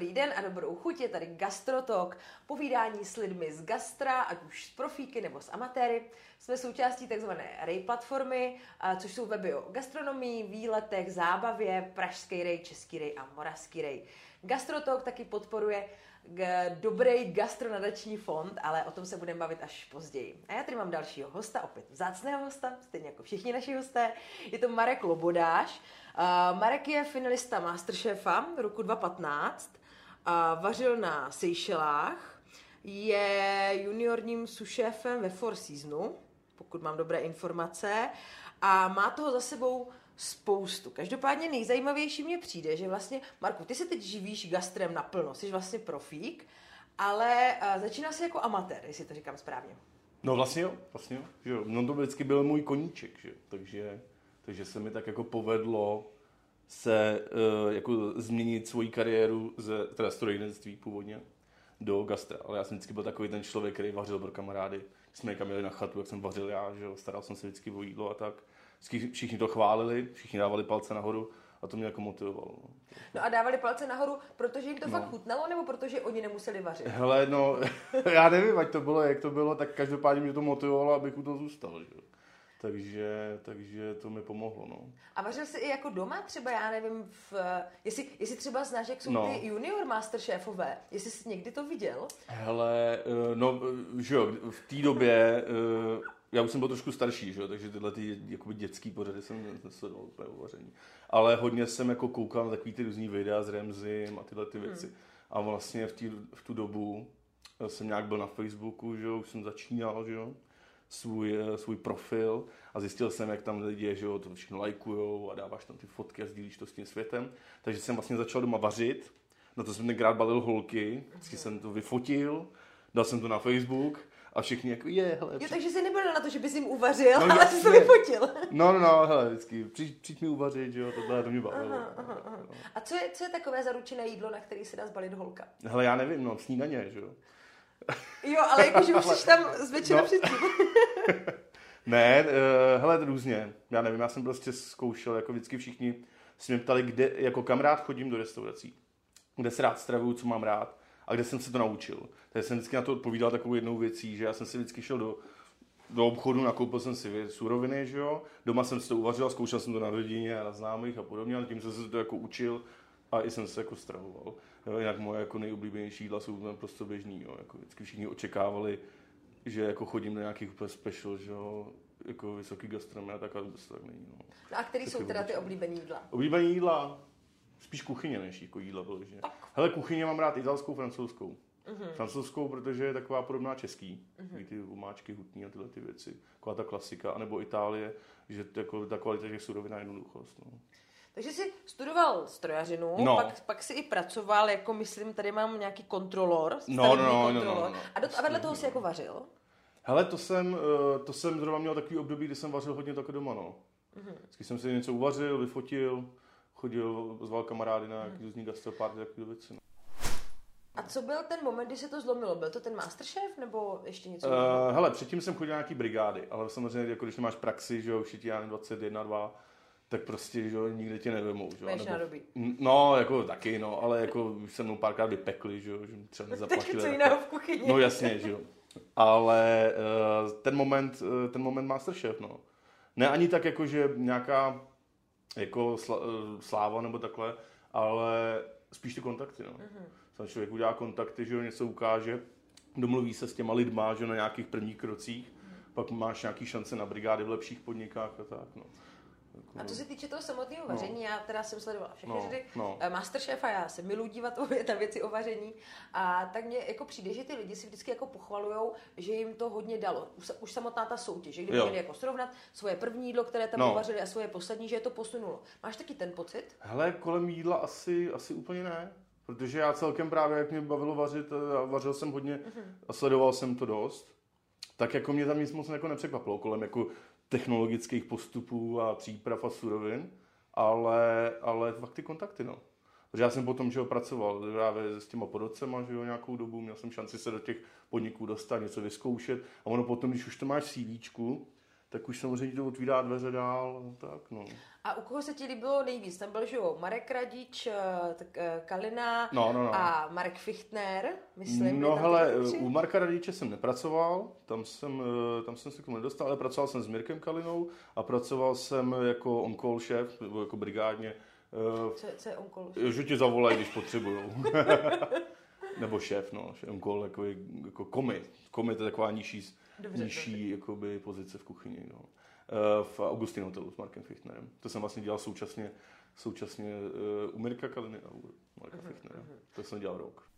dobrý den a dobrou chuť, je tady Gastrotok, povídání s lidmi z gastra, ať už z profíky nebo z amatéry. Jsme součástí tzv. RAY platformy, což jsou weby o gastronomii, výletech, zábavě, Pražský rej, Český rej a Moravský rej. Gastrotok taky podporuje dobrý gastronadační fond, ale o tom se budeme bavit až později. A já tady mám dalšího hosta, opět vzácného hosta, stejně jako všichni naši hosté. Je to Marek Lobodáš. Uh, Marek je finalista Masterchefa roku 2015. Uh, vařil na Seychelách. Je juniorním sušéfem ve Four Seasonu, pokud mám dobré informace. A má toho za sebou spoustu. Každopádně nejzajímavější mě přijde, že vlastně, Marku, ty se teď živíš gastrem naplno, jsi vlastně profík, ale uh, začíná se jako amatér, jestli to říkám správně. No vlastně jo, vlastně jo. Jo. No to vždycky byl můj koníček, že? Takže, takže se mi tak jako povedlo se uh, jako změnit svoji kariéru ze teda strojnictví původně do gastra. Ale já jsem vždycky byl takový ten člověk, který vařil pro kamarády. Jsme někam jeli na chatu, jak jsem vařil já, že jo, staral jsem se vždycky o jídlo a tak všichni to chválili, všichni dávali palce nahoru a to mě jako motivovalo. No, no a dávali palce nahoru, protože jim to no. fakt chutnalo, nebo protože oni nemuseli vařit? Hele, no, já nevím, ať to bylo, jak to bylo, tak každopádně mě to motivovalo, abych u toho zůstal. Že? Takže, takže to mi pomohlo. No. A vařil jsi i jako doma třeba, já nevím, v, jestli, jestli třeba znáš, jak jsou no. ty junior master šéfové, jestli jsi někdy to viděl? Hele, eh, no, že jo, v té době eh, já už jsem byl trošku starší, že? takže tyhle ty jakoby dětský pořady jsem nesledoval úplně uvaření. Ale hodně jsem jako koukal na takový ty různý videa s Remzim a tyhle ty hmm. věci. Hmm. A vlastně v, tý, v tu dobu jsem nějak byl na Facebooku, že už jsem začínal, že svůj, svůj profil a zjistil jsem, jak tam lidi, že jo, to všechno lajkujou a dáváš tam ty fotky a sdílíš to s tím světem. Takže jsem vlastně začal doma vařit, na to jsem tenkrát balil holky, vždycky jsem to vyfotil, dal jsem to na Facebook a všichni jako je, hele. Jo, takže jsi nebyl na to, že bys jim uvařil, no, ale jsi to vyfotil. No, no, no, hele, vždycky, přijď, přijď mi uvařit, jo, tohle to mě bavilo. Aha, aha, aha. A co je, co je takové zaručené jídlo, na který se dá zbalit holka? Hele, já nevím, no, snídaně, že jo. Jo, ale jakože už jsi tam z večera no. předtím. ne, uh, hele, různě. Já nevím, já jsem prostě zkoušel, jako vždycky všichni si mě ptali, kde, jako kam rád chodím do restaurací. Kde se rád stravuju, co mám rád a kde jsem se to naučil. Takže jsem vždycky na to odpovídal takovou jednou věcí, že já jsem si vždycky šel do, do obchodu, nakoupil jsem si suroviny, že jo, doma jsem si to uvařil, zkoušel jsem to na rodině a na známých a podobně, ale tím jsem se to jako učil a i jsem se jako stravoval. Jo, jinak moje jako nejoblíbenější jídla jsou tam prostě běžný, jo, jako vždycky všichni očekávali, že jako chodím do nějakých úplně special, že jo, jako vysoký gastronomie, tak ale to tak není. No. no a který jsou teda ty oblíbené jídla? Oblíbené jídla? Spíš kuchyně než jako jídla vyloženě. Hele, kuchyně mám rád italskou, francouzskou. Mm-hmm. Francouzskou, protože je taková podobná český. Mm-hmm. Ty umáčky, hutní a tyhle ty věci. Taková ta klasika. anebo Itálie, že jako ta kvalita těch surovin a jednoduchost. No. Takže jsi studoval strojařinu, no. pak, pak jsi i pracoval, jako myslím, tady mám nějaký kontrolor, no, no, no, kontrolor. No, no, no, a, do, a vedle toho jsi jako vařil? Hele, to jsem, eh, to jsem zrovna měl takový období, kdy jsem vařil hodně také doma, no. Mm-hmm. Vždycky jsem si něco uvařil, vyfotil, chodil, zval kamarády na nějaký různý gastropárty, takové věci. No. A co byl ten moment, kdy se to zlomilo? Byl to ten Masterchef nebo ještě něco? Uh, hele, předtím jsem chodil na nějaký brigády, ale samozřejmě, jako když nemáš praxi, že jo, všichni já 21, 2, tak prostě, že jo, nikde tě nevemou, že jo. Nebo. No, jako taky, no, ale jako už se mnou párkrát vypekli, že jo, že třeba nezaplatili. co jiného v kuchyni. No jasně, že jo. Ale uh, ten moment, uh, ten moment Masterchef, no. Ne ani tak jako, že nějaká jako sl- sláva nebo takhle, ale spíš ty kontakty, no. Mm-hmm ten člověk udělá kontakty, že jo, něco ukáže, domluví se s těma lidma, že na nějakých prvních krocích, hmm. pak máš nějaký šance na brigády v lepších podnikách a tak, no. A co se týče toho samotného no. vaření, já teda jsem sledovala všechny no, řady no. Eh, Masterchefa, já se miluji dívat na věci o vaření a tak mně jako přijde, že ty lidi si vždycky jako pochvalujou, že jim to hodně dalo. Už, už samotná ta soutěž, že kdyby měli jako srovnat svoje první jídlo, které tam no. uvařili a svoje poslední, že je to posunulo. Máš taky ten pocit? Hele, kolem jídla asi, asi úplně ne. Protože já celkem právě, jak mě bavilo vařit, eh, a vařil jsem hodně mhm. a sledoval jsem to dost, tak jako mě tam nic moc jako nepřekvapilo kolem jako technologických postupů a příprav a surovin, ale, ale fakt ty kontakty, no. Protože já jsem potom, že ho pracoval právě s těma podocema, že jo, nějakou dobu, měl jsem šanci se do těch podniků dostat, něco vyzkoušet a ono potom, když už to máš v CV, tak už samozřejmě to otvírá dveře dál, no, tak no. A u koho se ti líbilo nejvíc? Tam byl, že jo, Marek Radič, eh, tak, eh, Kalina No, no, no. a Marek Fichtner, myslím. No hele, u Marka Radiče jsem nepracoval, tam jsem, eh, tam jsem se k tomu nedostal, ale pracoval jsem s Mirkem Kalinou a pracoval jsem jako on-call šéf, nebo jako brigádně, Co, co je onkol? že tě zavolají, když potřebujou. Nebo šéf, no, on-call jako, jako komi. Komi to je taková nižší, Dobře, nižší jakoby, pozice v kuchyni. No. Eh, V Augustin hotelu s Markem Fichtnerem. To jsem vlastně dělal současně, současně eh, u Mirka Kaliny a u Marka Mhm, Fichtnera. To jsem dělal rok.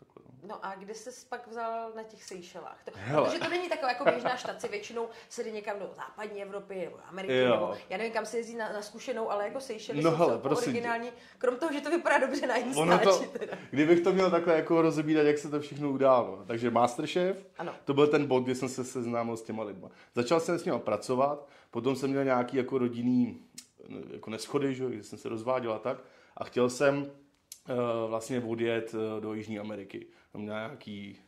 Takhle, no. No a kde jsi pak vzal na těch Seychelách? To, Hele. protože to není taková jako běžná štace, většinou se jde někam do západní Evropy nebo Ameriky, Jo. nebo já nevím, kam se jezdí na, na zkušenou, ale jako Seychely No hele, prosím tě. originální, krom toho, že to vypadá dobře na to, Instači. Teda. kdybych to měl takhle jako rozebírat, jak se to všechno událo. Takže Masterchef, Ano. to byl ten bod, kdy jsem se seznámil s těma lidma. Začal jsem s nimi pracovat, potom jsem měl nějaký jako rodinný jako neschody, že, kdy jsem se rozváděl a tak. A chtěl jsem vlastně odjet uh, do Jižní Ameriky. Tam měl nějaký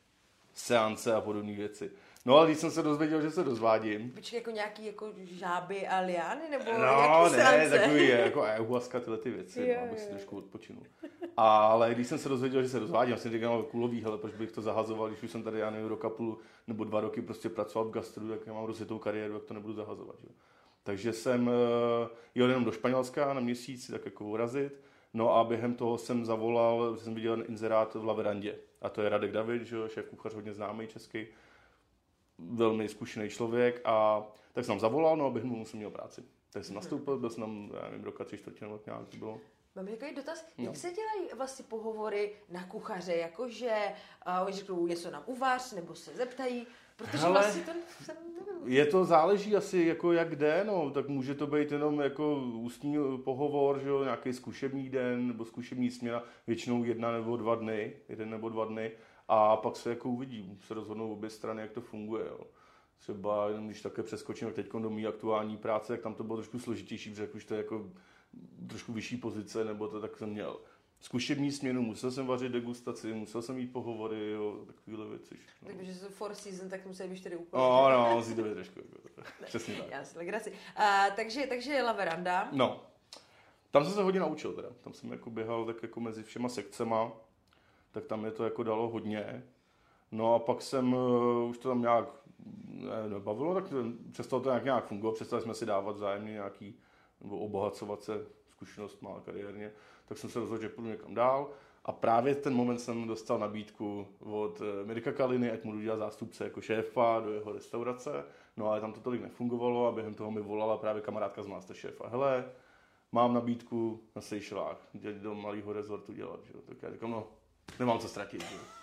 seance a podobné věci. No ale když jsem se dozvěděl, že se rozvádím, Počkej, jako nějaký jako žáby a liány, nebo No, ne, seance? takový jako ayahuasca, tyhle ty věci, Jo, no, abych si trošku odpočinul. Ale když jsem se dozvěděl, že se rozvádím, jsem říkal, no, kulový, hele, proč bych to zahazoval, když už jsem tady, já nevím, roka půl nebo dva roky prostě pracoval v gastru, tak já mám rozjetou kariéru, jak to nebudu zahazovat. Jo. Takže jsem eh, jel jenom do Španělska na měsíc, tak jako urazit. No a během toho jsem zavolal, jsem viděl inzerát v Laverandě. A to je Radek David, že jo, šéf kuchař hodně známý český, velmi zkušený člověk. A tak jsem zavolal, no a během tomu jsem měl práci. Tak jsem nastoupil, byl jsem tam, já nevím, roka tři čtvrtě nebo nějak to bylo. Mám takový dotaz, No. jak se dělají vlastně pohovory na kuchaře, jakože uh, oni řeknou něco nám uvař, nebo se zeptají, protože Hele. vlastně to jsem nevím. Je to záleží asi jako jak jde, no, tak může to být jenom jako ústní pohovor, že jo, nějaký zkušební den nebo zkušební směna, většinou jedna nebo dva dny, jeden nebo dva dny a pak se jako uvidí, se rozhodnou obě strany, jak to funguje, jo. Třeba jenom když také přeskočím teď do mý aktuální práce, tak tam to bylo trošku složitější, protože jak už to je jako trošku vyšší pozice, nebo to tak jsem měl. Zkušební směnu, musel jsem vařit degustaci, musel jsem mít pohovory, jo, takovéhle věci. všechno. Takže four season, tak musí být tedy úplně. No, no, musí to být trošku. Jako, přesně tak. Já si legraci. Uh, takže, takže La Veranda. No, tam jsem se hodně naučil teda. Tam jsem jako běhal tak jako mezi všema sekcema, tak tam je to jako dalo hodně. No a pak jsem, uh, už to tam nějak ne, nebavilo, tak přestalo to nějak, nějak fungovat, přestali jsme si dávat vzájemně nějaký, nebo obohacovat se zkušenost má kariérně, tak jsem se rozhodl, že půjdu někam dál. A právě ten moment jsem dostal nabídku od eh, Mirka Kaliny, ať mu dělat zástupce jako šéfa do jeho restaurace. No ale tam to tolik nefungovalo a během toho mi volala právě kamarádka z Masterchefa. Hele, mám nabídku na Seychelách, jít do malého rezortu dělat. Že? Tak já říkám, no, nemám co ztratit. Že?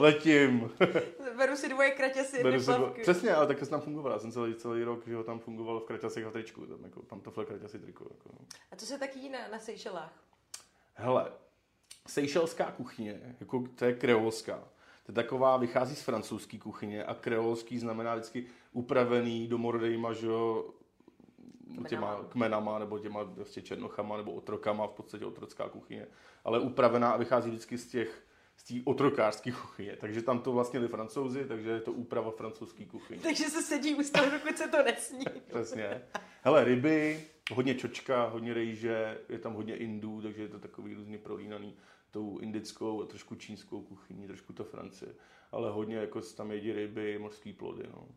Letím. Beru si dvoje kraťasy, jedny plavky. přesně, ale takhle jsem tam fungoval. Já jsem celý, celý rok, že jo, tam fungoval v kraťasech a tričku. Tam, jako, pantofle, kraťasy, triko. Jako. A co se taky na, na Seychelách? Hele, seychelská kuchyně, jako to je kreolská. To je taková, vychází z francouzské kuchyně a kreolský znamená vždycky upravený domorodejma, že jo, těma Kmenama. kmenama, nebo těma prostě černochama, nebo otrokama, v podstatě otrocká kuchyně. Ale upravená a vychází vždycky z těch z té otrokářské kuchyně. Takže tam to vlastně byli francouzi, takže je to úprava francouzské kuchyně. Takže se sedí u stolu, dokud se to nesní. Přesně. Hele, ryby, hodně čočka, hodně rejže, je tam hodně indů, takže je to takový různě prolínaný tou indickou a trošku čínskou kuchyní, trošku to Francie. Ale hodně jako tam jedí ryby, mořský plody, no.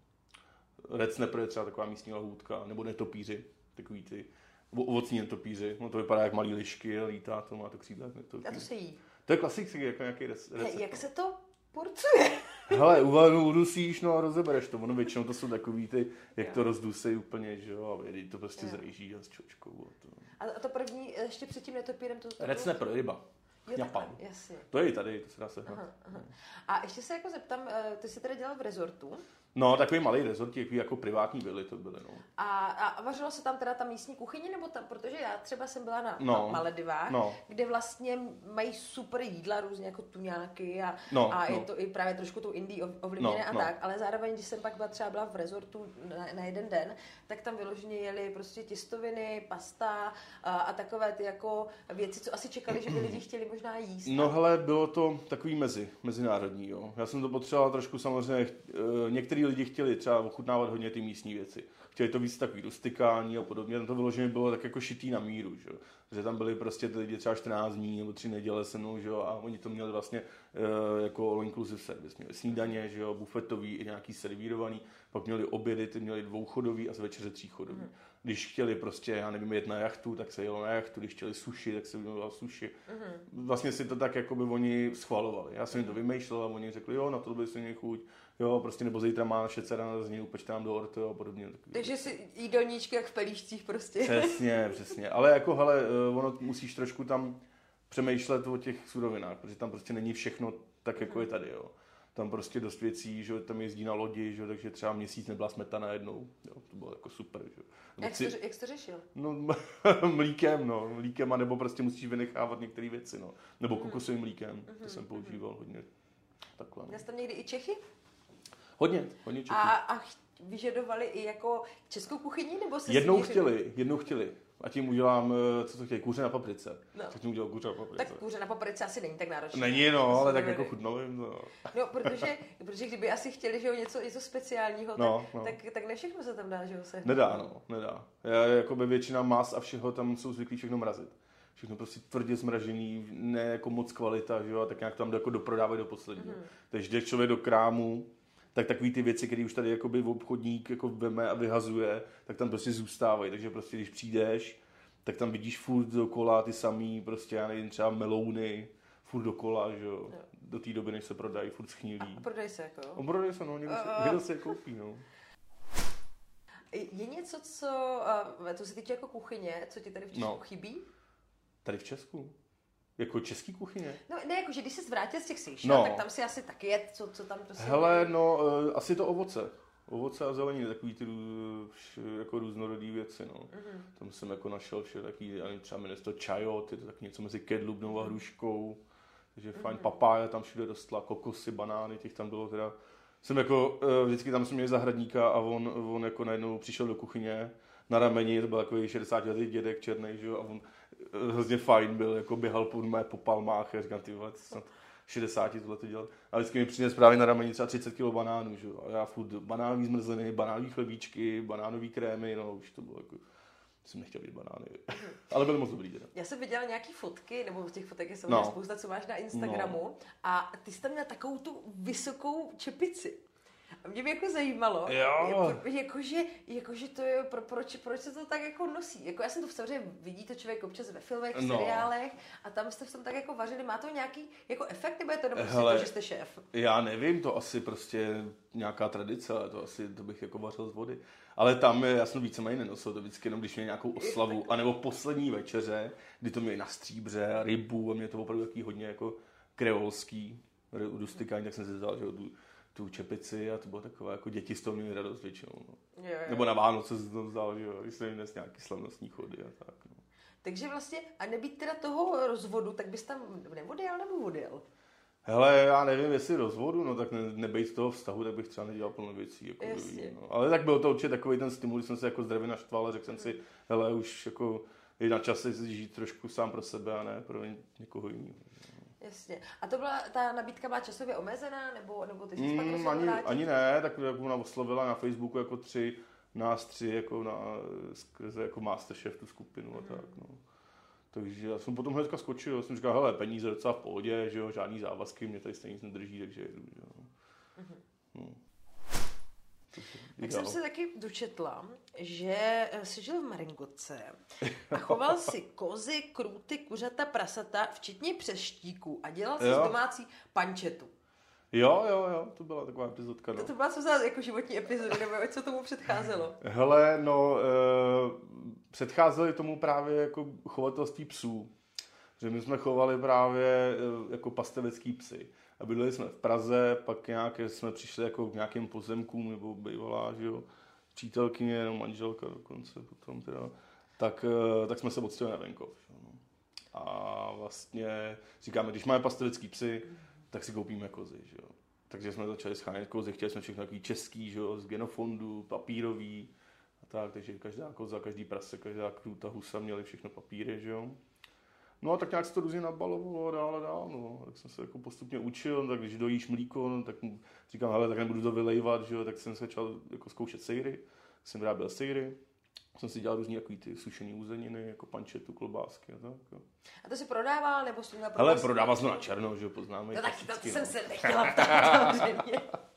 Red snapper je třeba taková místní lahůdka, nebo netopíři, takový ty ovocní netopíři. No to vypadá jak malý lišky, lítá to, má to křídla. jak A to se jí. To je klasický, jako nějaký recept. jak se to porcuje? Hele, uvalnu udusíš, no a rozebereš to. Ono většinou to jsou takový ty, jak Jo. to rozdusej úplně, že jo, a jedí to prostě Jo. s rejží a s čočkou. A to. A to první, ještě před tím netopírem, to... to Red snapper, ryba. Jo, Japan. takhle, jasně. To je i tady, to se dá sehnat. Aha, aha. A ještě se jako zeptám, eh, ty jsi teda dělal v rezortu No, takový malý rezort, takový jako privátní vily to byly, no. a, a vařilo se tam teda ta místní kuchyně, nebo tam, protože já třeba jsem byla na No. no. Maledivách, No. kde vlastně mají super jídla, různě jako tuňáky a, No, a je no. to i právě trošku tou Indii ov- ovlivněné No, a no. tak, ale zároveň, když jsem pak byla třeba byla v rezortu na, na jeden den, tak tam vyloženě jeli prostě těstoviny, pasta a, a takové ty jako věci, co asi čekali, že by lidi chtěli možná jíst. No hele, bylo to takový mezi, mezinárodní, jo. Já jsem to potřeboval trošku samozřejmě, eh, některý lidi chtěli třeba ochutnávat hodně ty místní věci. Chtěli to víc takový rustikální a podobně, no to vyloženě bylo tak jako šitý na míru, že, že tam byli prostě ty lidi třeba 14 dní nebo 3 neděle se mnou, že jo, a oni to měli vlastně uh, jako all inclusive service. Měli snídaně, že jo, bufetový i nějaký servírovaný, pak měli obědy, ty měli dvouchodový a z večeře tříchodový. Mm. Když chtěli prostě, já nevím, jet na jachtu, tak se jelo na jachtu, když chtěli suši, tak se jelo suši. Mm. Vlastně si to tak jako by oni schvalovali. Já jsem jim to vymýšlel a oni řekli, jo, na to by se chuť, jo, prostě nebo zítra má naše dcera narozeniny, upečte nám do orto a podobně. Takže si jídelníčky jak v pelíšcích prostě. Přesně, přesně. Ale jako, hele, eh, ono musíš trošku tam přemýšlet o těch surovinách, protože tam prostě není všechno tak, jako je tady, jo. Tam prostě dost věcí, že tam jezdí na lodi, že takže třeba měsíc nebyla smetana jednou, jo, to bylo jako super, že jak, jsi, jak jsi to řešil? No, mlíkem, no, mlíkem, a nebo prostě musíš vynechávat některé věci, no. Nebo mhm. kokosovým mlíkem, mm-hmm. to mhm, jsem používal hodně. Takhle. Měl jsi tam někdy i Čechy? Hodně, hodně Čechy. A, a vyžadovali i jako českou kuchyni, nebo se Jednou chtěli, jednou chtěli a tím udělám, eh, co to chtějí, kůře na paprice. No. Tak tím udělal kůře na paprice. Tak kůře na paprice asi není tak náročné. Není, no, ale tak jako chutnalo jim to. No, protože, protože kdyby asi chtěli, že jo, něco, něco speciálního, no, tak, no. tak, tak ne všechno se tam dá, že jo, se. Nedá, no, nedá. Já, jako by většina mas a všeho tam jsou zvyklí všechno mrazit. Všechno prostě tvrdě zmražený, ne jako moc kvalita, že jo, a tak nějak tam jako doprodávají do posledního. Mm-hmm. Takže jdeš člověk do krámu, tak takový ty věci, které už tady jakoby v obchodník jako veme a vyhazuje, tak tam prostě zůstávají. Takže prostě když přijdeš, tak tam vidíš furt dokola ty samý, prostě já nevím, třeba melouny, furt dokola, že jo. Do té doby, než se prodají, furt schnilí. A prodají se jako jo? A prodají se, no, někdo, uh, někdo se je koupí, no. Je něco, co, to se týče jako kuchyně, co ti tady v Česku no. chybí? Tady v Česku? Jako český kuchyně? No ne, jako, že když se zvrátil z těch Seychelles, no. tak tam si asi taky je, co, co tam prostě... Hele, no, uh, asi to ovoce. Ovoce a zeleniny, takový ty jako různorodý věci, no. Mm-hmm. Tam jsem jako našel vše já nevím, třeba jmenuje to čajot, je to tak něco mezi kedlubnou a hruškou. Takže mm-hmm. fajn, papája tam všude rostla, kokosy, banány, těch tam bylo teda... Jsem jako, uh, vždycky tam jsme měli zahradníka a on, on jako najednou přišel do kuchyně, na rameni, to byl takový 60 letý dědek černý, že jo, a on hrozně fajn byl, jako běhal po, mé, po palmách a říkám, ty vole, snad 60 tohle to dělat. A vždycky mi přines právě na rameni třeba 30 kg banánů, že jo. A já furt banánový zmrzliny, banánový chlebíčky, banánový krémy, no už to bylo jako jsem nechtěl vidět banány. Ale byly moc dobrý teda. Já jsem viděla nějaký fotky, nebo z těch fotek je samozřejmě no. spousta, co máš na Instagramu. No. A ty jsi tam měl takovou tu vysokou čepici. A mě by jako zajímalo, jo. jakože, jakože to je, pro, proč, proč se to tak jako nosí. Jako já jsem to samozřejmě, vidí to člověk občas ve filmech, v no. seriálech a tam jste v tom tak jako vařili. Má to nějaký jako efekt nebo je to prostě to, že jste šéf? Já nevím, to asi prostě nějaká tradice, ale to asi to bych jako vařil z vody. Ale tam já jsem víceméně nenosil to vždycky jenom, když měli nějakou oslavu, anebo poslední večeře, kdy to měli na stříbře a rybu a mě to opravdu takový hodně jako kreolský, rustikální, tak jsem si vzal, že tu čepici a to bylo takové, jako děti z toho měly radost většinou. No. Jo, jo. Nebo na Vánoce se to vzal, že jo, když jsem dnes nějaký slavnostní chody a tak. No. Takže vlastně, a nebýt teda toho rozvodu, tak bys tam neodjel nebo odjel? Hele, já nevím, jestli rozvodu, no tak ne, nebejt toho vztahu, tak bych třeba nedělal plno věcí. Jako Jasně. no. Ale tak byl to určitě takový ten stimul, když jsem se jako zdravě naštval a řekl jsem si, hele, už jako je na čase žít trošku sám pro sebe a ne pro někoho jiného. Jasně. A to byla, ta nabídka byla časově omezená, nebo, nebo ty jsi mm, pak ani, ani ne, tak jako ona oslovila na Facebooku jako tři, nás tři jako na, skrze jako Masterchef tu skupinu mm. a tak, no. Takže já jsem potom hnedka skočil, jsem říkal, hele, peníze docela v pohodě, že jo, žádný závazky, mě tady stejně nic nedrží, takže jedu, jo. Mm-hmm. No. Tak jsem se taky dočetla, že eh, jsi žil v Maringotce a choval si kozy, krůty, kuřata, prasata, včetně přeštíků a dělal si domácí pančetu. Jo, jo, jo, to byla taková epizodka. No. To, to byla co za jako životní epizoda, nebo co tomu předcházelo? Hele, no, e, předcházely tomu právě jako chovatelství psů. Že my jsme chovali právě e, jako pastevecký psy a bydleli jsme v Praze, pak nějak jsme přišli jako k nějakým pozemkům, nebo bývalá, že jo, přítelkyně, nebo manželka dokonce potom teda, tak, eh, tak jsme se odstěhovali na venkov. No. A vlastně říkáme, když máme pastevecký psy, tak si koupíme kozy, že jo. Takže jsme začali schánět kozy, chtěli jsme všechno takový český, že jo, z genofondu, papírový a tak, takže každá koza, každý prase, každá kruta husa měli všechno papíry, že jo. No a tak nějak se to různě nabalovalo a dál a dál, no. Tak jsem se jako postupně učil, tak když dojíš mlíko, no, tak říkám, hele, tak nebudu to vylejvat, že jo, tak jsem se začal jako zkoušet sejry, jsem vyráběl sejry, jsem si dělal různý takový ty sušený uzeniny, jako pančetu, klobásky a tak. Jo. A to si prodával, nebo jsi měl Hele, prodával jsem na černo, že jo, poznáme. No tak to jsem no. se nechtěla ptát.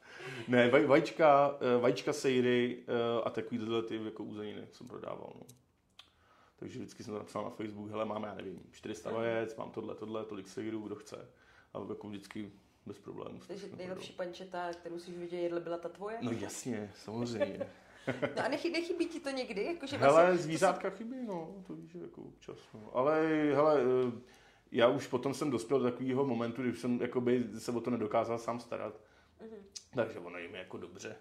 Ne, vaj, vajíčka, eh, vajíčka sejry eh, a takový tyhle ty jako uzeniny jsem prodával. No. Takže vždycky jsem to napsal na Facebook, hele, máme, já nevím, 400 vajec, mám tohle, tohle, tolik sejrů, kdo chce. A jako vždycky bez problémů. Takže nejlepší pančeta, kterou si v životě jedl, byla ta tvoje? No jasně, samozřejmě. No a nechy, nechybí ti to někdy? Jako, že hele, vlastně, zvířátka chybí, no, to víš, že jako občas. No. Ale hele, eh, já už potom jsem dospěl do takového momentu, kdy jsem jakoby, se o to nedokázal sám starat. Mhm. Takže ono jim je jako dobře.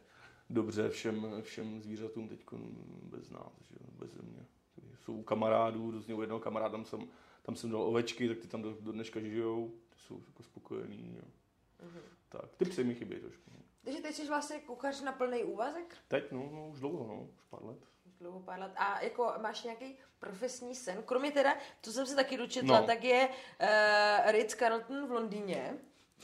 Dobře všem, všem zvířatům teď bez nás, že? bez mě. Jsou u kamarádů, různě u jednoho kamaráda, tam jsem, tam jsem dal ovečky, tak ty tam do, do dneška žijou, ty jsou jako spokojení. Jo. Mhm. Tak, ty psy mi chybí trošku. Takže teď jsi vlastně kuchař na plný úvazek? Teď, no, no, už dlouho, no, už pár let. Už dlouho pár let. A jako máš nějaký profesní sen? Kromě teda, co jsem se taky dočetla, No. tak je uh, Ritz Carlton v Londýně.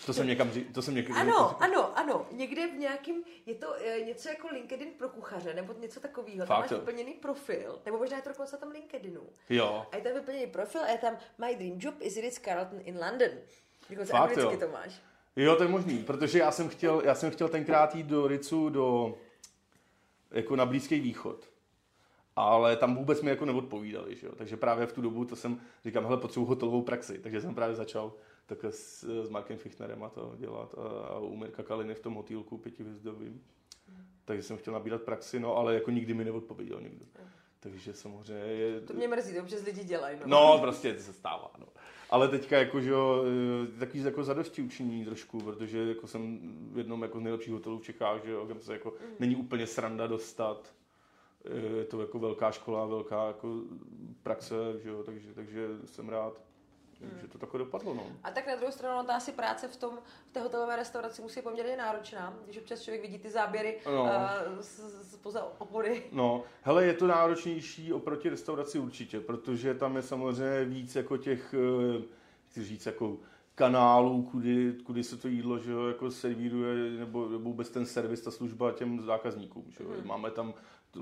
To jsem někam, ří- to jsem někam, Ano, ano, ano. Někde v nějakým, je to uh, něco jako LinkedIn pro kuchaře, nebo něco takového. Tam máš jo? vyplněný profil, nebo možná je to dokonce tam LinkedInu. Jo, A je tam vyplněný profil a je tam My dream job is Ritz Carlton in London. Dokonce Fakt anglicky jo? to máš. Jo, to je možný, protože já jsem chtěl, já jsem chtěl tenkrát jít do Ricu do, jako na Blízký východ. Ale tam vůbec mi jako neodpovídali, že jo? Takže právě v tu dobu to jsem, říkám, hele, potřebuji hotelovou praxi. Takže jsem právě začal takhle s, s Markem Fichtnerem a to dělat a, a u Mirka Kaliny v tom hotýlku pětihvězdovým. Takže jsem chtěl nabírat praxi, no ale jako nikdy mi neodpověděl nikdo. Takže samozřejmě je, To mě mrzí, to občas lidi dělají. No. No, prostě to se stává, no. Ale teďka jako, že jo, eh, takový jako zadosti učinění trošku, protože jako jsem v jednom jako z nejlepších hotelů v Čechách, že jo, kam se jako není úplně sranda dostat. Eh, Je to jako velká škola, velká jako praxe, že jo, takže, takže jsem rád, že to takhle dopadlo, no. A tak na druhou stranu, no, ta asi práce v, tom, v té hotelové restauraci musí být poměrně náročná, když občas člověk vidí ty záběry No. uh, z, z, poza opory. No, hele, je to náročnější oproti restauraci určitě, protože tam je samozřejmě víc jako těch, eh, chci říct, jako kanálů, kudy, kudy se to jídlo, že jo, jako servíruje, nebo, nebo vůbec ten servis, ta služba těm zákazníkům, že jo. Mhm. Máme tam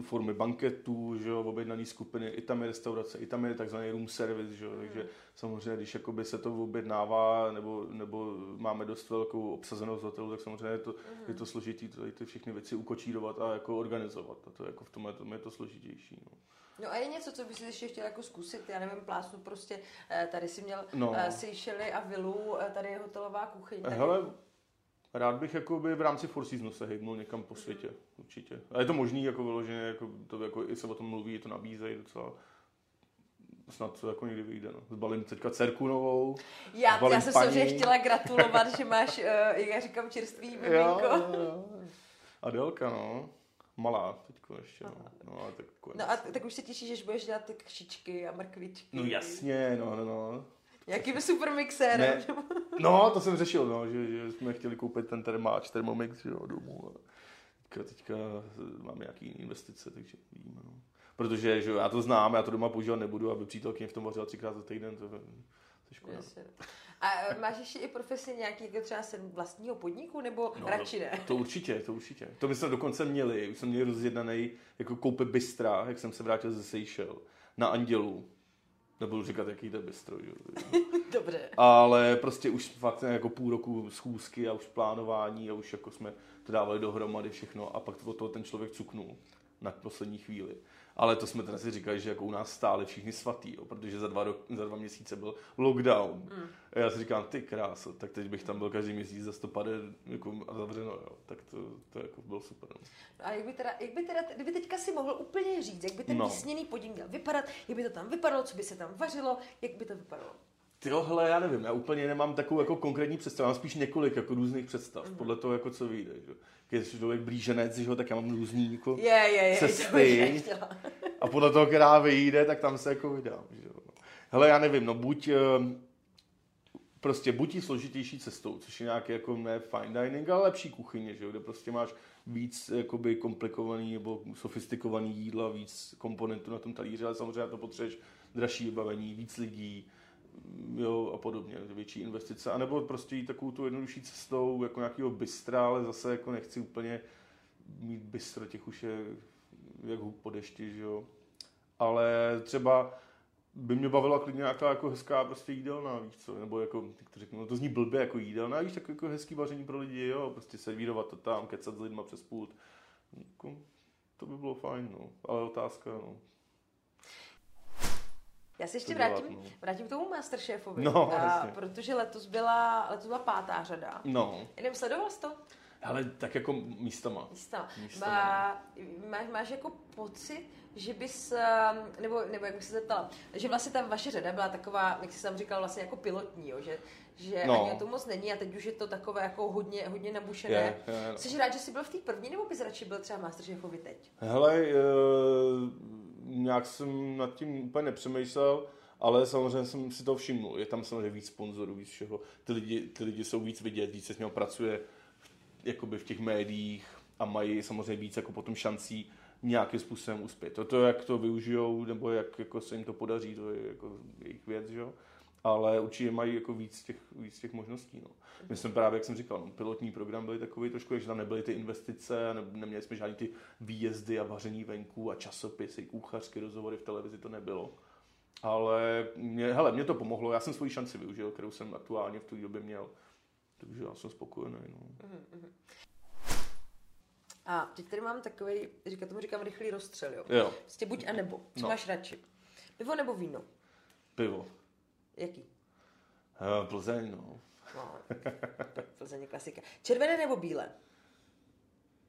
formy banketů, že jo, objednaný skupiny, i tam je restaurace, i tam je takzvaný room service, že jo, takže samozřejmě, když jakoby se to objednává, nebo, nebo máme dost velkou obsazenost hotelu, tak samozřejmě je to, je to složitý, tady ty všechny věci ukočírovat a jako organizovat, a to jako v tom je to, to složitější, no. No a je něco, co bys si ještě chtěl jako zkusit? Já nevím, plásnu prostě, eh, tady si měl No. no. Seychely a vilu, eh, tady je hotelová kuchyň. Hele, rád bych jakoby v rámci Four Seasons se hejbnul někam po světě, určitě. A je to možný, jako vyloženě, jako to jako i se o tom mluví, to nabízejí docela. Snad to jako někdy vyjde, no. Zbalím teďka dcerku novou. já, já jsem paní. samozřejmě chtěla gratulovat, že máš, jak já říkám, čerstvý miminko. jo, jo. Adelka, no. Malá teďko ještě, no. No, ale tak No a tak už se těšíš, že budeš dělat ty kšičky a mrkvičky. no jasně, no, no, no. Jakým super mixérem. Ne. No, to jsem řešil, no, že, že jsme chtěli koupit ten termáč, Thermomix, jo, domů. A teďka, teďka máme nějaký investice, takže vidíme, no. Protože, že já to znám, já to doma používat nebudu, aby přítelkyně v tom vařila třikrát za týden, to je, to je škoda. A eh, máš ještě i profesně nějaký jako třeba sen vlastního podniku, nebo No, radši ne? To určitě, to určitě. To my jsme dokonce měli, už jsme měli rozjednaný jako koupit bystra, jak jsem se vrátil ze Seychel, na Andělu. Nebudu říkat, jaký to je bistro, že? jo. Dobře. ale prostě už fakt jako půl roku schůzky a už plánování a už jako jsme to dávali dohromady všechno a pak od toho ten člověk cuknul na poslední chvíli. Ale to jsme teda si říkali, že jako u nás stáli všichni svatý, jo, protože za dva, rok, za dva měsíce byl lockdown. Mm. A já si říkám, ty kráso, tak teď bych tam byl každý měsíc za 150 jako, a zavřeno, jo. Tak to, to jako bylo super. No. No a jak by teda, jak by teda, kdyby teďka si mohl úplně říct, jak by ten no. vysněný podnik měl vypadat, jak by to tam vypadalo, co by se tam vařilo, jak by to vypadalo? Ty hele, já nevím, já úplně nemám takovou jako konkrétní představu, mám spíš několik jako různých představ, Mhm. mm-hmm. podle toho, jako co vyjde. Že? Když je člověk blíženec, že? tak já mám různý jako, Je, je, je, Cesty. a podle toho, která vyjde, tak tam se jako vydám. Že? jo. Hele, já nevím, no buď ehm, prostě buď i složitější cestou, což je nějaký jako ne fine dining, ale lepší kuchyně, že? jo, kde prostě máš víc jakoby komplikovaný nebo sofistikovaný jídla, víc komponentů na tom talíři, ale samozřejmě to potřebuješ dražší vybavení, víc lidí, podobně, větší investice, anebo prostě jít takovou tu jednodušší cestou, jako nějakého bystra, ale zase jako nechci úplně mít bystro, těch už je jak hub po dešti, že jo. Ale třeba by mě bavila klidně nějaká jako hezká prostě jídelná, víš co, nebo jako, jak to řeknu, no to zní blbě jako jídelná, víš, tak jako hezký vaření pro lidi, jo, prostě servírovat to tam, kecat s lidma přes pult, jako, to by bylo fajn, no, ale otázka, no. Já se ještě vrátím, no. vrátím k tomu Masterchefovi, No, a, jasně. protože letos byla, letos byla pátá řada. No, Jenom sledoval jsi to? ale tak jako místama. Místa. Místa, Má, máš, máš jako pocit, že bys, ehm, nebo, nebo jak bych se zeptala, že vlastně ta vaše řada byla taková, jak jsi tam říkal, vlastně jako pilotní, jo? že, že No. ani to moc není a teď už je to takové jako hodně, hodně nabušené. Je, je, no. Jsi rád, že jsi byl v té první, nebo bys radši byl třeba Masterchefovi teď? Hele, e, nějak jsem nad tím úplně nepřemýšlel, ale samozřejmě jsem si to všimnul. Je tam samozřejmě víc sponzorů, víc všeho. Ty lidi, ty lidi jsou víc vidět, víc se s ním pracuje jakoby v těch médiích a mají samozřejmě víc jako potom šancí nějakým způsobem uspět. To, to jak to využijou, nebo jak jako se jim to podaří, to je jako jejich věc, že. Ale určitě mají jako víc těch, víc těch možností. No. My jsme právě, jak jsem říkal, no, pilotní program byly takový trošku, že tam nebyly ty investice, ne, neměli jsme žádný ty výjezdy a vaření venku a časopisy, kuchařské rozhovory v televizi, to nebylo. Ale mě, hele, mě to pomohlo, já jsem svoji šanci využil, kterou jsem aktuálně v té době měl. Takže já jsem spokojený. No. A teď tady mám takový, říká, tomu říkám rychlý rozstřel, jo. Jo, Prostě buď a nebo. Co No. máš radši? Pivo nebo víno? pivo. Jaký? Eh, Plzeň, no. No, tak Plzeň je klasika. Červené nebo bílé?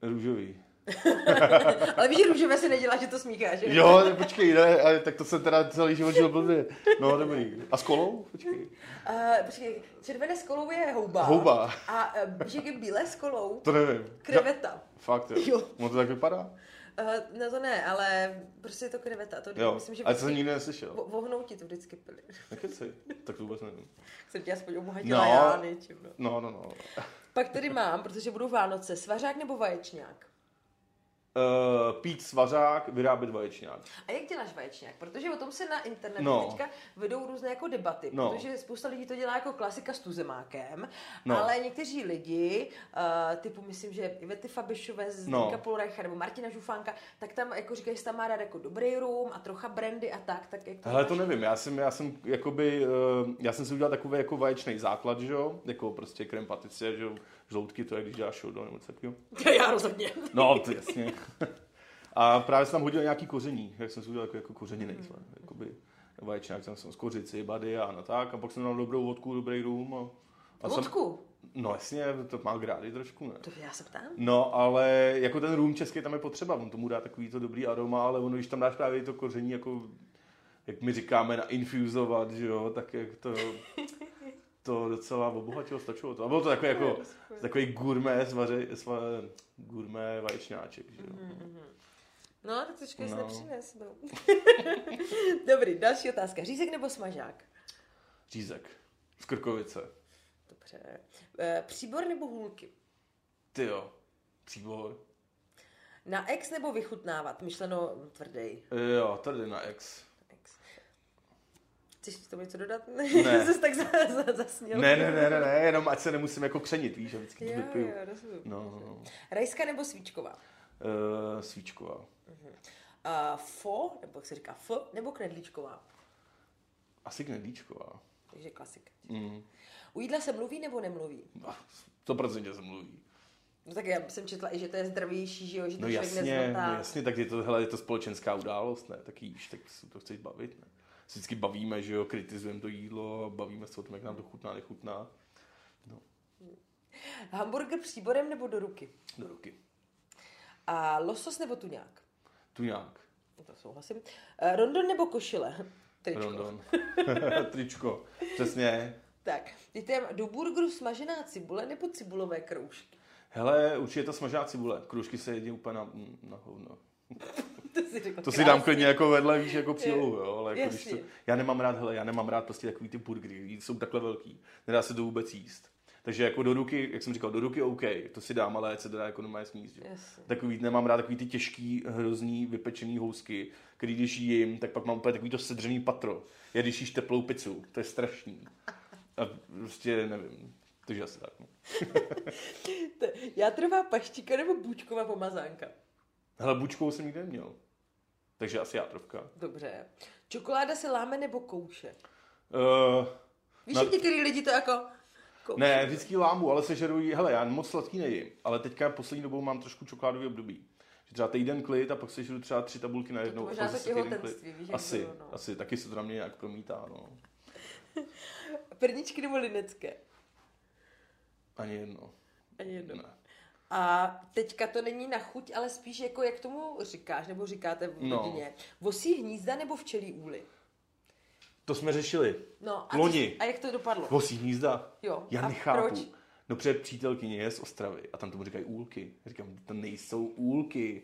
Růžový. Ale víš, že růžové se nedělá, že to smícháš, že? Jo, ne, počkej, ne, ale tak to jsem teda celý život žil blbě. No, dobrý. A s kolou? Počkej. Uh, počkej, červené s kolou je houba. Houba. A uh, víš, jak je bílé s kolou? To nevím. Kreveta. Fakt, jo. Jo. No to tak vypadá? Uh, no to ne, ale prostě je to kreveta. To Jo, myslím, že ale to jsem nikdy neslyšel. vo- vohnou ti to vždycky pili. Nekeci. Tak to vůbec nevím. Jsem tě aspoň obohatila No. já něčím. No. No, no, no. Pak tady mám, protože budou Vánoce, svařák nebo vaječňák? Uh, pít svařák, vyrábět vaječňák. A jak děláš vaječňák? Protože o tom se na internetu No. teďka vedou různé jako debaty, No. protože spousta lidí to dělá jako klasika s tuzemákem, No. ale někteří lidi, uh, typu myslím, že Ivety Fabišové, Zdenka No. Polreicha nebo Martina Žufánka, tak tam jako říkají, že tam má rád jako dobrý rum a trocha brandy a tak, tak jak to Hele, to nevím, já jsem, já jsem jakoby, uh, já jsem si udělal takový jako vaječný základ, že jo, jako prostě krem paticie, že jo, žloutky, to je, když děláš šoudou nebo něco takového. Já rozhodně. No, to jasně. A právě jsem tam hodil nějaký koření, jak jsem si udělal jako, jako kořeniny, mm. jakoby vaječňák, tam jsem z kořici, bady a no tak, a pak jsem dal dobrou vodku, dobrý rum. A, a jsem, Vodku? no jasně, to má grády trošku, ne? To já se ptám. No, ale jako ten rum český tam je potřeba, on tomu dá takový to dobrý aroma, ale ono, když tam dáš právě to koření, jako, jak my říkáme, na infuzovat, že jo, tak jak to, to docela obohatilo, stačilo to. A bylo to takový jako, takový gourmet, svaře, sva, gourmet vaječňáček, že jo. No, tak trošku jsi No. nepřines, no. Dobrý, další otázka. Řízek nebo smažák? Řízek. Z Krkovice. Dobře. E, příbor nebo hůlky? Ty jo. Příbor. Na ex nebo vychutnávat? Myšleno tvrdý. Jo, tady na ex. Chceš k tomu něco dodat? Ne. Jsi tak za, za, zasněl. Ne, ne, ne, ne, ne, jenom ať se nemusím jako křenit, víš, a vždycky to vypiju. jo, rozumím. No, no, no. Rajska nebo svíčková? Uh, svíčková. Uh, fo, nebo jak se říká, f, nebo knedlíčková? Asi knedlíčková. Takže klasik. Mm. U jídla se mluví nebo nemluví? To procentě se mluví. No tak já jsem četla i, že to je zdravější, že jo, že to No člověk jasně, no jasně, tak je to, hele, je to společenská událost, ne? Tak jíš, tak to chceš bavit, ne? Vždycky bavíme, že jo, kritizujeme to jídlo, a bavíme se o tom, jak nám to chutná, nechutná. Hamburger příborem nebo do ruky? Do ruky. A losos nebo tuňák? Tu nějak. No To souhlasím. Uh, rondon nebo košile? Tričko. Rondon. Tričko. Přesně. Tak, tam do burgeru smažená cibule nebo cibulové kroužky? Hele, určitě ta smažená cibule. Kružky se jedí úplně na, na hovno. To si, řekl To si dám klidně jako vedle, víš, jako přílohu, jo, ale jako když to, já nemám rád, hele, já nemám rád prostě takový ty burgery, jsou takhle velký, nedá se to vůbec jíst. Takže jako do ruky, jak jsem říkal, do ruky OK, to si dám, ale se teda jako normálně sníst. Jasně. Takový, nemám rád takový ty těžký, hrozný, vypečený housky, který když jim, tak pak mám úplně takový to sedřený patro. Já když jíš teplou pizzu, to je strašný. A prostě nevím. Takže asi tak. No. T- Játrová paštika nebo bůčková pomazánka? Hele, bučkou jsem nikdy neměl. Takže asi játrovka. Dobře. Čokoláda se láme nebo kouše? Uh, Víš, Na- některý lidi to jako... Kouše. ne, vždycky lámu, ale sežerují, hele, já moc sladký nejím, ale teďka poslední dobou mám trošku čokoládový období. Že třeba týden klid a pak sežeru třeba tři tabulky na jednou. možná to zase týden těhotenství, víš, Asi, bylo, no. asi, taky se to na mě nějak promítá, no. Perničky nebo linecké? Ani jedno. Ani jedno. Ne. A teďka to není na chuť, ale spíš jako jak tomu říkáš, nebo říkáte v No. rodině. Vosí hnízda nebo včelí úly? To jsme řešili. No a, Loni. A jak to dopadlo? Vosí hnízda. Jo. Já a nechápu. proč? No před přítelkyně je z Ostravy a tam tomu říkají úlky. Já říkám, to nejsou úlky.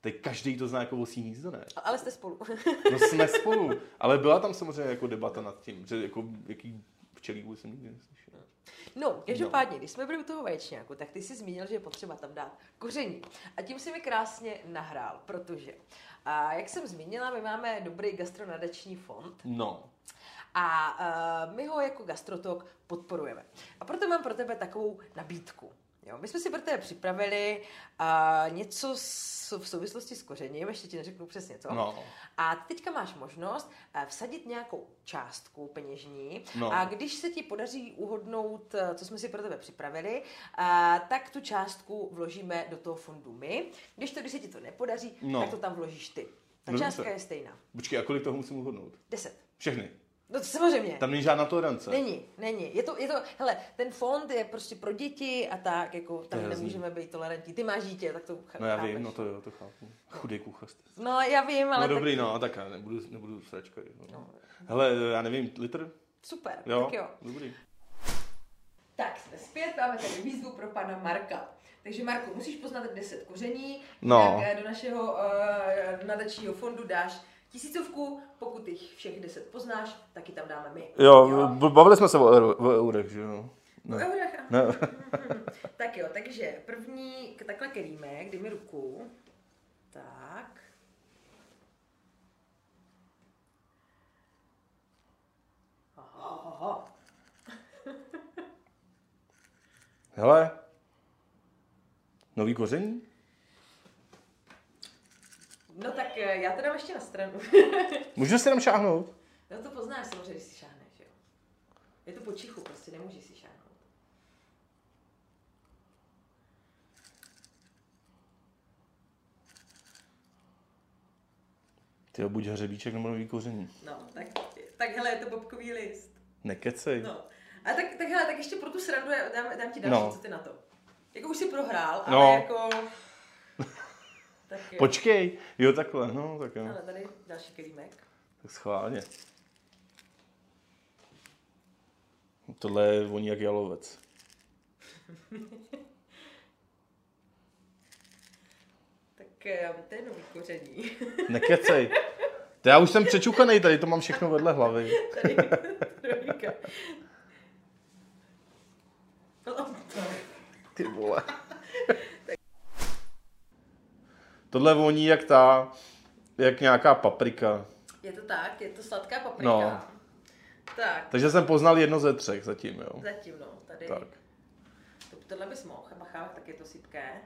Teď každý to zná jako vosí hnízdo, ne? Ale jste spolu. No jsme spolu. Ale byla tam samozřejmě jako debata nad tím, že jako jaký včelí úl jsem nikdy neslyšel. No, každopádně, když jsme byli u toho vaječňáku, tak ty jsi zmínil, že je potřeba tam dát koření. A tím si mi krásně nahrál, protože, a jak jsem zmínila, my máme dobrý gastronadační fond, No. A uh, my ho jako gastrotok podporujeme. A proto mám pro tebe takovou nabídku. Jo, my jsme si pro tebe připravili uh, něco s, v souvislosti s kořením, ještě ti neřeknu přesně co. No. A ty teďka máš možnost uh, vsadit nějakou částku peněžní No. a když se ti podaří uhodnout, uh, co jsme si pro tebe připravili, uh, tak tu částku vložíme do toho fondu my. Když to, když se ti to nepodaří, No. tak to tam vložíš ty. Ta No částka je stejná. Počkej, a kolik toho musím uhodnout? 10. Všechny. No samozřejmě. Tam není žádná tolerance. Není, není. Je to, je to, hele, ten fond je prostě pro děti a tak, jako tam nemůžeme být tolerantní. Ty máš dítě, tak to ch- No já chápeš. vím, no to jo, to chápu. Chudý kuchař. No já vím, ale No dobrý, tak, no, tak já nebudu, nebudu sračka. No. No. Hele, já nevím, litr? super, Jo, tak jo. dobrý. Tak jsme zpět, máme tady výzvu pro pana Marka. Takže Marku, musíš poznat 10 koření, No. jinak eh, do našeho uh, nadačního fondu dáš tisícovku, pokud jich všech 10 poznáš, tak ji tam dáme my. Jo, bavili jsme se o, euro, o eurech, že jo? O eurech, Ne. Tak jo, takže první, takhle keríme, kdy mi ruku. Tak. Aha. Hele, nový koření? No tak eh, já to dám ještě na stranu. Můžu si tam šáhnout? no to poznáš samozřejmě, když si šáhneš, jo. Je to po čichu, prostě nemůžeš si šáhnout. Ty buď hřebíček nebo nový koření. No, tak, tak hele, je to bobkový list. Nekecej. No. A tak, tak hele, tak ještě pro tu srandu já dám, dám ti další, No. co ty na to. Jako už si prohrál, ale No. jako... Tak jo. Počkej, jo takhle, no tak jo. Ale tady další kelímek. Tak schválně. Tohle je voní jak jalovec. Tak eh, to je nový koření. Nekecej. To já už jsem přečuchanej, tady to mám všechno vedle hlavy. Tady Ty vole. Tohle voní jak ta, jak nějaká paprika. Je to tak, je to sladká paprika. No. Tak, Takže jsem poznal jedno ze třech zatím, jo. zatím no, tady. Tak. To, tohle bys mohl, bacha, tak je to sypké.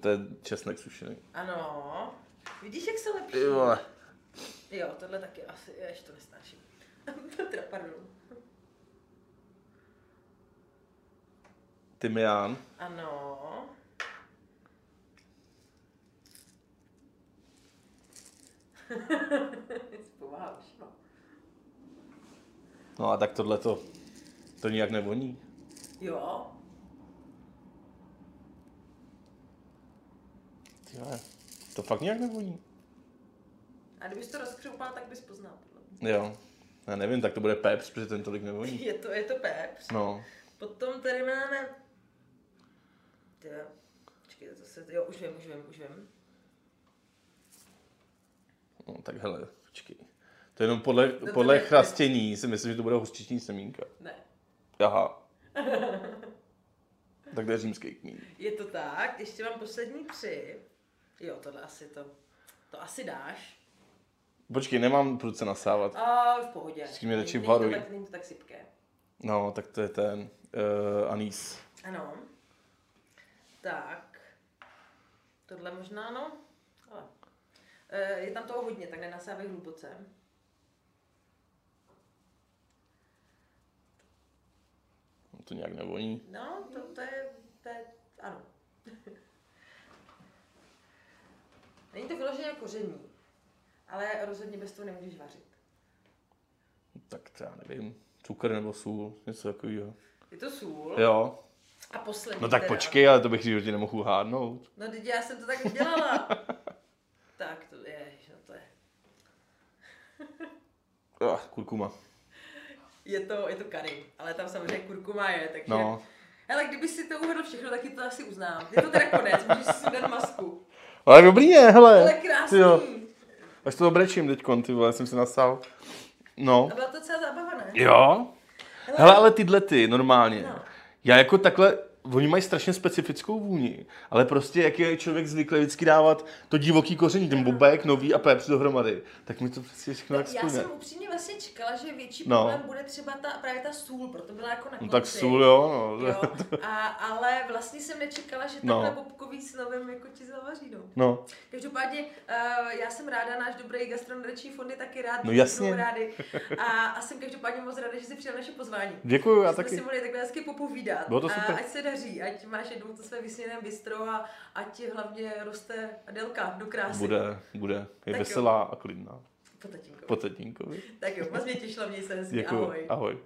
To je česnek sušený. Ano. Vidíš, jak se lepší? Vole. Jo, tohle taky asi, jež to nesnáším. teda, pardon. Tymián. Ano. Pomáhá už, no. No a tak tohle to, to nijak nevoní. Jo, Ty vole, To fakt nijak nevoní. a kdybys to rozkřoupal, tak bys poznal. Jo. Já nevím, tak to bude peps, protože ten tolik nevoní. Je to, je to peps. No. Potom tady máme... Tyjo. Počkej, to se... Jo, už vím, už vím, už vím. No tak hele, počkej. To je jenom podle, to podle ne- chrastění si myslím, že to bude hořčiční semínka. Ne. Aha. Tak to je římský kmín. Je to tak, ještě mám poslední tři. Jo, tohle asi to. To asi dáš. Počkej, nemám pruce nasávat. A v pohodě. Vždycky mě Není- radši není to varuj. tak- Není to tak sypké. No, tak to je ten uh, anís. Ano. Tak. Tohle možná, no. Ale. E, je tam toho hodně, tak nenasávej hluboce. To nějak nevoní. No, to, to je, to je, ano. Není to vyloženě koření, ale rozhodně bez toho nemůžeš vařit. Tak já nevím. Cukr nebo sůl, něco takového. Je to sůl. Jo. A poslední No tak teda. počkej, ale to bych v životě nemohl hádnout. No teď já jsem to tak udělala. tak to je, no to je. Ah, kurkuma. Je to, je to curry, ale tam samozřejmě kurkuma je, takže... No. Hele, kdyby si to uvedl všechno, taky to asi uznám. Je to teda konec, můžeš si dát masku. Ale dobrý je, hele. Ale krásný. Jo. Až to obrečím teďkon, ty vole, jsem si nasál. No. A byla to celá zábava, ne? Jo. Hele, ale tyhle ty, normálně. No. Já jako takhle, oni mají strašně specifickou vůni, ale prostě jak je člověk zvyklý vždycky dávat to divoký koření, ten bobek, nový a pepř dohromady, tak mi to prostě všechno tak Já jsem upřímně vlastně čekala, že větší No. problém bude třeba ta, právě ta sůl, proto byla jako na No konci. tak sůl, jo, no. Jo, a, ale vlastně jsem nečekala, že No. takhle bobkový s novým jako ti zavaří, no. No, Každopádně uh, já jsem ráda, náš dobrý gastronomický fond je taky rád, No jasně. rádi. A, a jsem každopádně moc ráda, že jsi přijal naše pozvání. děkuju, já Že jsme taky. si mohli takhle hezky popovídat. Bylo to A super. ať se daří, ať máš jednou to své vysněné bistro a ať hlavně roste Adelka do krásy. Bude, bude. Je Tak jo. veselá a klidná. Po tatínkovi. Po tetínkovi. Tak jo, moc mě těšila, měj se hezky, Děkuju. ahoj. Ahoj.